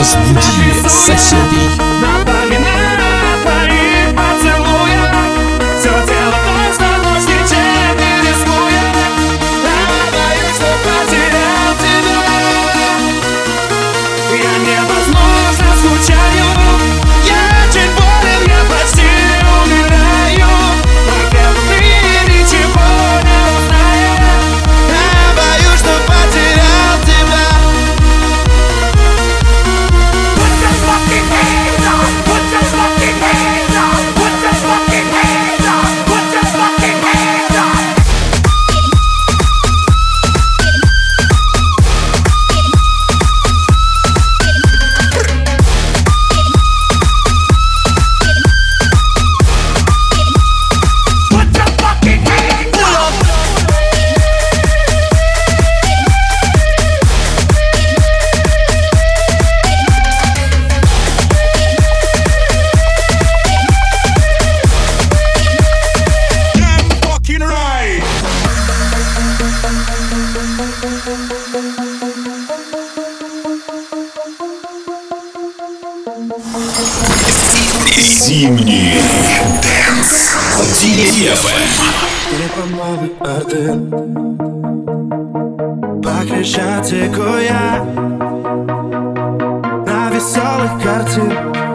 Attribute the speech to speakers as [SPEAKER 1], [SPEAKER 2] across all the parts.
[SPEAKER 1] Laurence Boudier,
[SPEAKER 2] sa série.
[SPEAKER 3] Липомовый орден По Крещатику я На веселых
[SPEAKER 4] картинах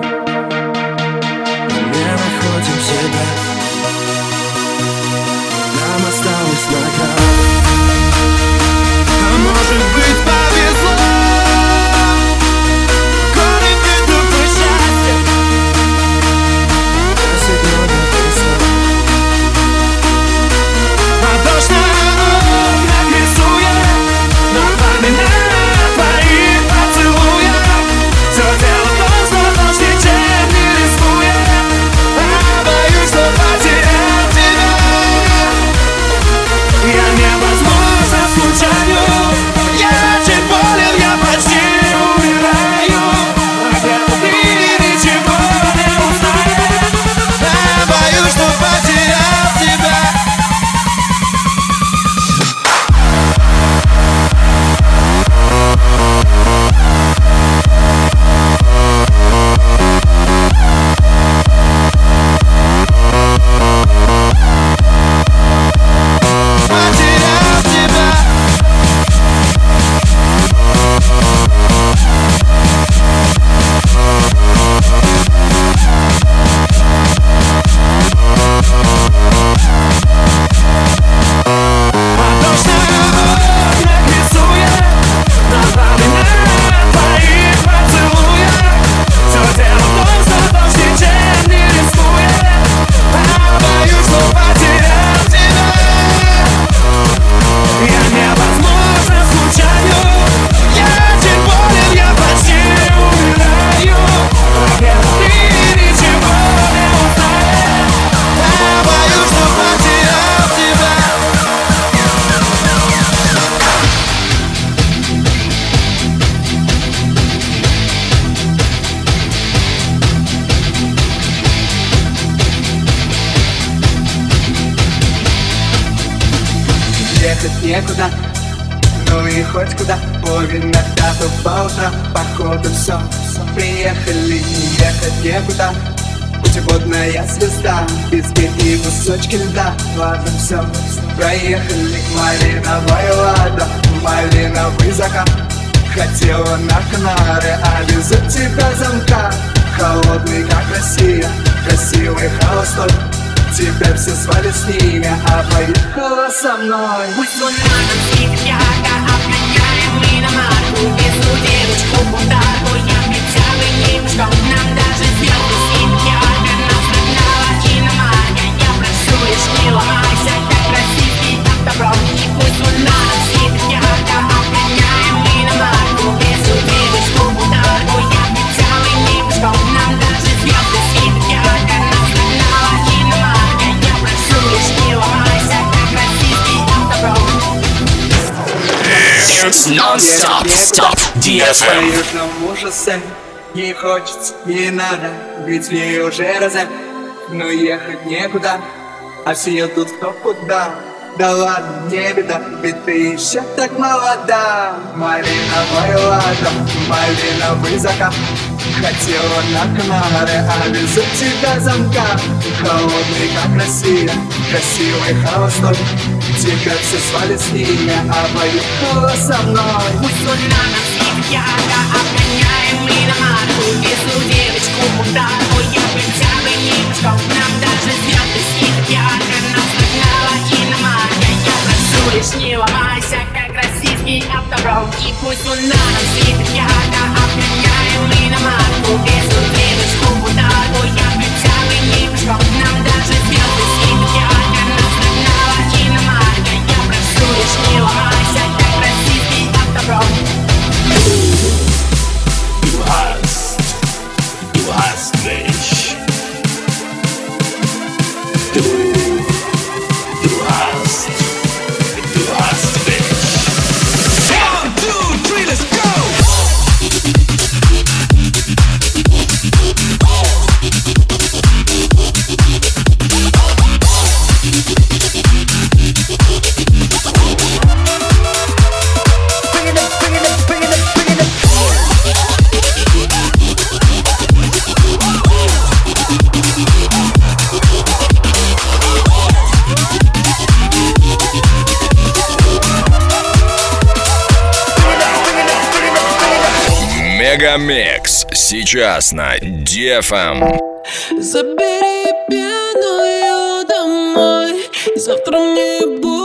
[SPEAKER 4] приехали ехать некуда Путеводная звезда Без и кусочки льда. Ладно, все, проехали. Малиновая лада Малиновый закат. Хотела на Канары А везут тебя замка. Холодный, как Россия Красивый холостой. Теперь все свали с ними А поехала со мной.
[SPEAKER 5] Мы с лунаном спит яга Обменяем мы на марку. Без девочку бунтарку
[SPEAKER 1] Non-stop, stop, DFM.
[SPEAKER 4] Поешь не хочется, не надо, ведь в уже раза, но ехать некуда. А все едут кто куда? Да ладно, не беда Ведь ты еще так молода. Малиновый ладом Малиновый закат. Хотела на Канары А везу тебя замка. Холодный, как Россия Красивый, холостой. Теперь все свалит с ними А поехала со мной.
[SPEAKER 5] Нас светит ярко Обгоняем мы на марку Везу девочку мударку Я хотя бы Нас Я не ломайся Как российский автобром И пусть луна нам светит ярко Обгоняем мы на марку Везу девочку мударку Я хотя бы немножко Нам даже звезды
[SPEAKER 1] Мегамикс сейчас на DFM.
[SPEAKER 6] Забери пьяную домой Завтра мне будет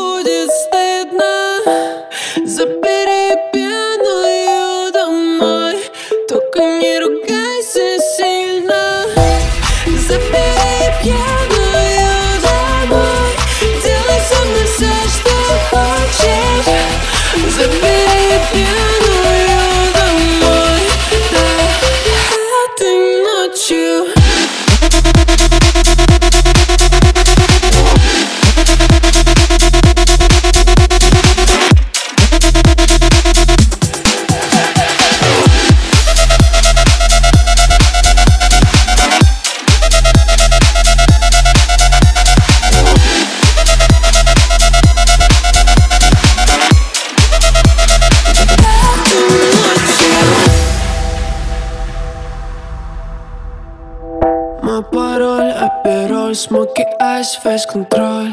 [SPEAKER 6] апероль, смоки, айс, фейс контроль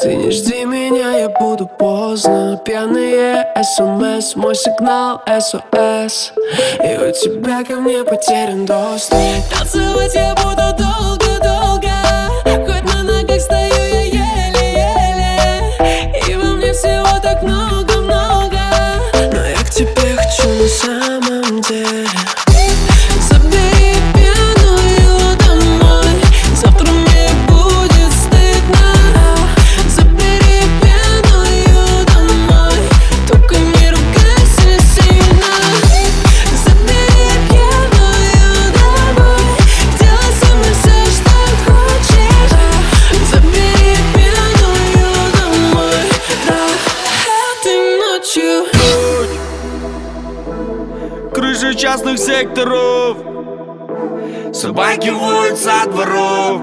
[SPEAKER 6] Ты не жди меня, я буду поздно. Пьяные смс, мой сигнал СОС И у тебя ко мне потерян доступ. Танцевать я буду долго-долго
[SPEAKER 7] секторов Собаки воют со дворов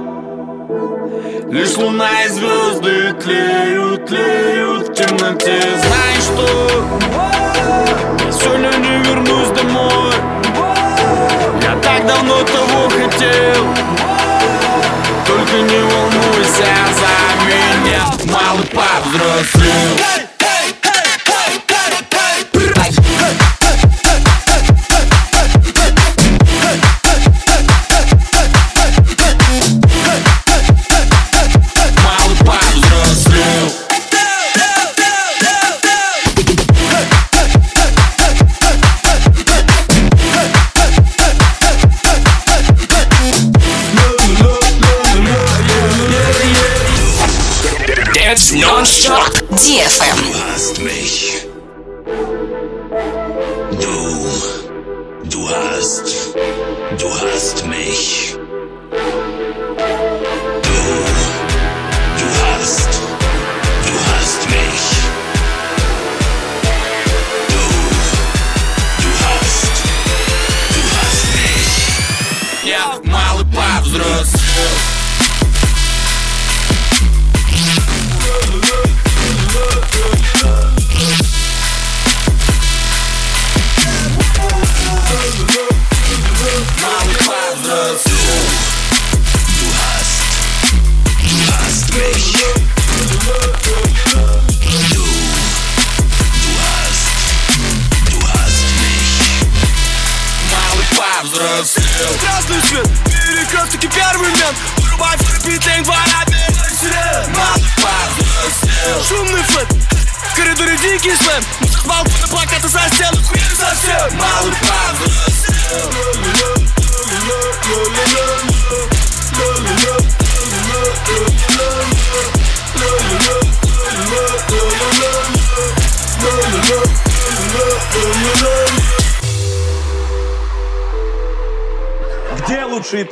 [SPEAKER 7] Лишь луна и звезды тлеют, тлеют в темноте. Знаешь что? Сегодня не вернусь домой. Я так давно того хотел. Только не волнуйся за меня. Малый повзрослел Малый
[SPEAKER 8] DFM.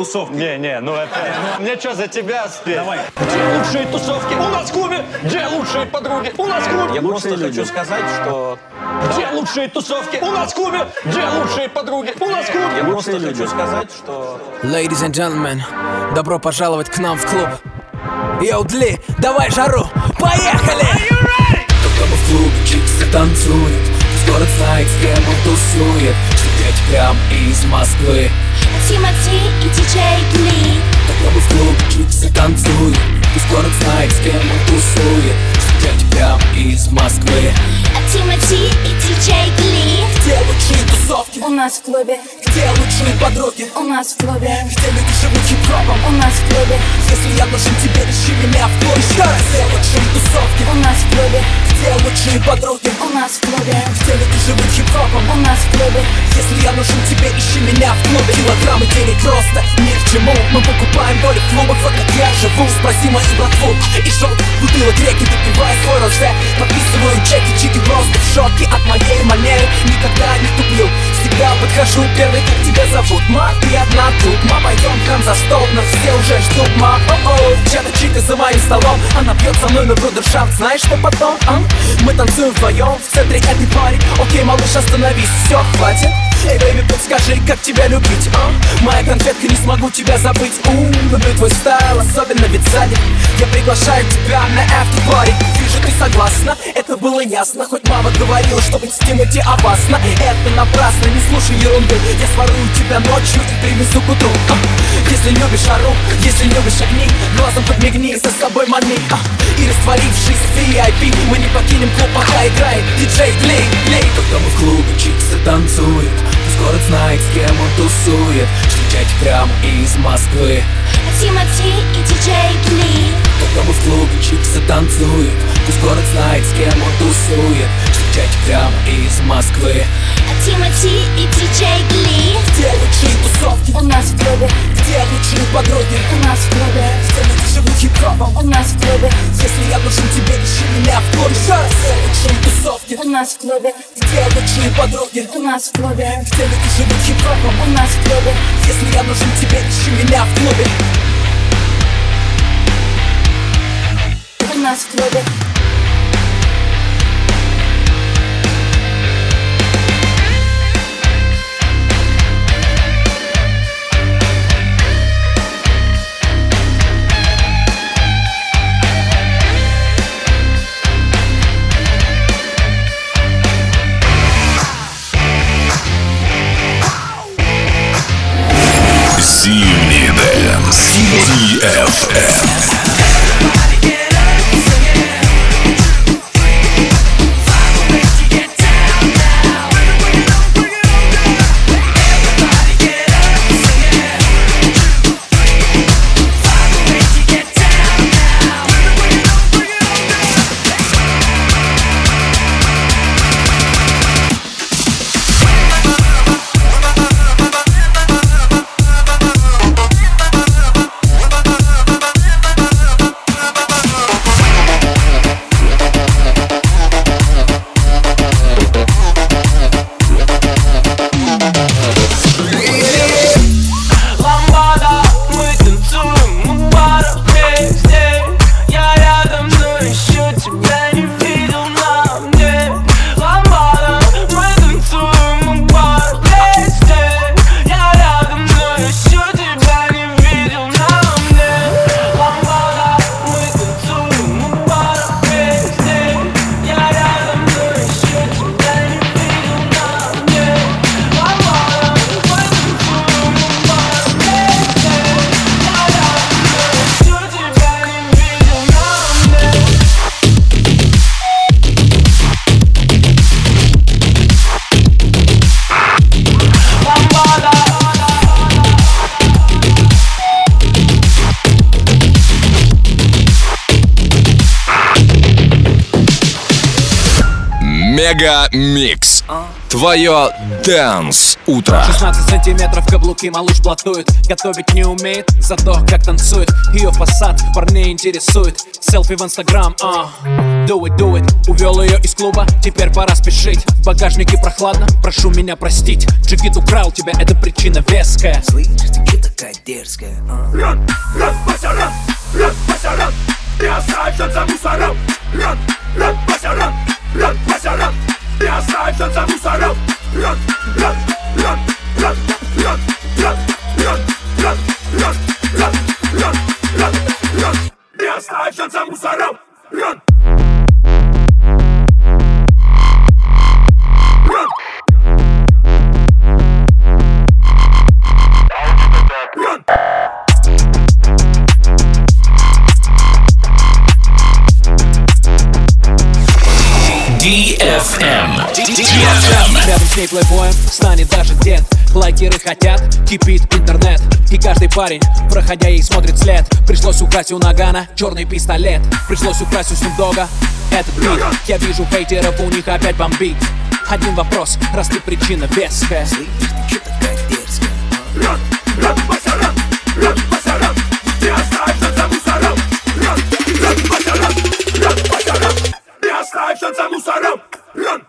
[SPEAKER 8] Тусовки? Не, не, ну это... Мне что, за тебя спеть? Давай. Где лучшие тусовки? У нас в клубе. Где лучшие подруги? У нас в клубе. Я просто хочу сказать, что... Где лучшие тусовки? У нас в клубе. Где лучшие подруги? У нас в клубе. Я просто хочу сказать, что...
[SPEAKER 9] Ladies and gentlemen, добро пожаловать к нам в клуб. Йоу, Дли, давай жару, поехали! Мы в клубе, чиксы танцуют город знает, с кем он тусует Штукать прям из Москвы
[SPEAKER 2] Тимати и диджей Гли.
[SPEAKER 9] Мы в клубе, чиксы танцуют Пусть город знает, с кем он тусует. Штукать прям из Москвы
[SPEAKER 2] Тимати и диджей Гли
[SPEAKER 9] Где лучшие тусовки?
[SPEAKER 2] У нас в клубе.
[SPEAKER 9] Где лучшие подруги?
[SPEAKER 2] У нас в клубе.
[SPEAKER 9] Где люди живут хип-хопом?
[SPEAKER 2] У нас в клубе.
[SPEAKER 9] Если я нужен тебе, ищи меня в клубе Еще раз Где лучшие тусовки?
[SPEAKER 2] У нас в клубе.
[SPEAKER 9] Где лучшие подруги?
[SPEAKER 2] У нас в клубе.
[SPEAKER 9] Где люди живут хип-хопом?
[SPEAKER 2] У нас в клубе.
[SPEAKER 9] Если я нужен тебе, ищи меня в клубе. Килограммы денег просто ни к чему. Мы покупаем доли в клубах, вот как я живу. Спроси мою братву. И шел бутылок реки, выпивая свой розе. Подписываю чеки, чики просто в шоке От моей манеры. Никогда не туплю Всегда подхожу первый, как тебя зовут. Ма, ты одна тут, ма, пойдем к нам за стол. Нас все уже ждут, ма, о-о Чья-то чика за моим столом. Она пьет со мной на брудершафт Знаешь, что потом, а? Мы танцуем вдвоем в центре этой party Окей, малыш, остановись, все, хватит. Эй, baby, подскажи, как тебя любить, а? Моя конфетка, не смогу тебя забыть. У, люблю твой style, особенно ведь сзади Я приглашаю тебя на after party согласна, это было ясно. Хоть мама говорила, что быть с Тимати опасно. Это напрасно, не слушай ерунду Я сворую тебя ночью и привезу к утру. А? Если любишь ору, если любишь огни Глазом подмигни, за собой мани а? И растворившись в VIP Мы не покинем клуб, пока играет диджей Глей, глей Когда мы в клубе, чиксы танцуют город знает, с кем он тусует. Встречать прямо из Москвы.
[SPEAKER 2] Тимати и диджей Гли.
[SPEAKER 9] Когда мы в клубе, чиксы танцуют Пусть город знает, с кем он тусует. Встречать прямо из Москвы.
[SPEAKER 2] Тимати и диджей Гли.
[SPEAKER 9] Где лучшие тусовки?
[SPEAKER 2] У нас в клубе.
[SPEAKER 9] Где лучшие подруги?
[SPEAKER 2] У нас в клубе.
[SPEAKER 9] Где люди живут хип-хопом?
[SPEAKER 2] У нас в клубе.
[SPEAKER 9] Если я нужен тебе,
[SPEAKER 2] У нас в клубе
[SPEAKER 9] Где лучшие подруги?
[SPEAKER 2] У нас в клубе
[SPEAKER 9] Где люди живут хип-хопом?
[SPEAKER 2] У нас в клубе
[SPEAKER 9] Если я нужен тебе, ищи меня в клубе
[SPEAKER 2] У нас в клубе
[SPEAKER 1] MegaMix. Твое Dance утро.
[SPEAKER 9] 16 сантиметров каблуки малыш блатует Готовить не умеет, зато как танцует. Ее фасад парней интересует Селфи в инстаграм, а. Do it, do it. Увел ее из клуба, теперь пора спешить. В багажнике прохладно, прошу меня простить. Джигит украл тебя, это причина веская.
[SPEAKER 10] Слышь, ты такая дерзкая, а?
[SPEAKER 7] Run, run, Вася, run, run, Вася, Deja sahip senza musa run Run, run, pasha run
[SPEAKER 1] Run,
[SPEAKER 9] pasha run. Deja sahip senza musa run Run, run. Кипит интернет И каждый парень, проходя ей, смотрит след. Пришлось украсть у Нагана черный пистолет. Пришлось украсть у Снупдога этот бит. Я вижу хейтеров, у них опять бомбит. Один вопрос, раз ты причина веская.
[SPEAKER 10] Слышь, ты че такая дерзкая, а?
[SPEAKER 7] Ран, ран, Вася, ран, ран, Вася, ран Не оставься за мусором Ран, ран, Вася, ран, ран, Вася, ран Не за мусором Ран,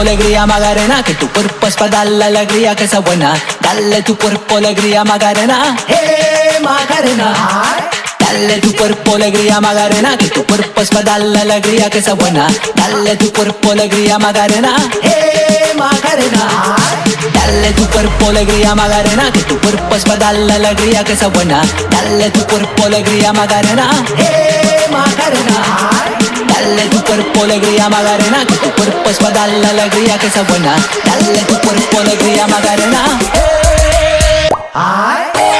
[SPEAKER 10] alegría Magarena, que tu cuerpo es para dar la alegría que sea buena. Dale tu cuerpo alegría Magarena, hey Magarena. Dale tu cuerpo alegría Magarena, que tu cuerpo es para dar la alegría que sea buena. Dale tu cuerpo alegría Magarena, hey Magarena. Dale tu cuerpo alegría Magarena, que tu cuerpo es para dar la alegría que sea buena. Dale tu cuerpo alegría Magarena, hey Magarena. Dale tu cuerpo alegría Magarena, que tu cuerpo es para dar la alegría que sea buena. Dale tu cuerpo alegría Magarena. Ay.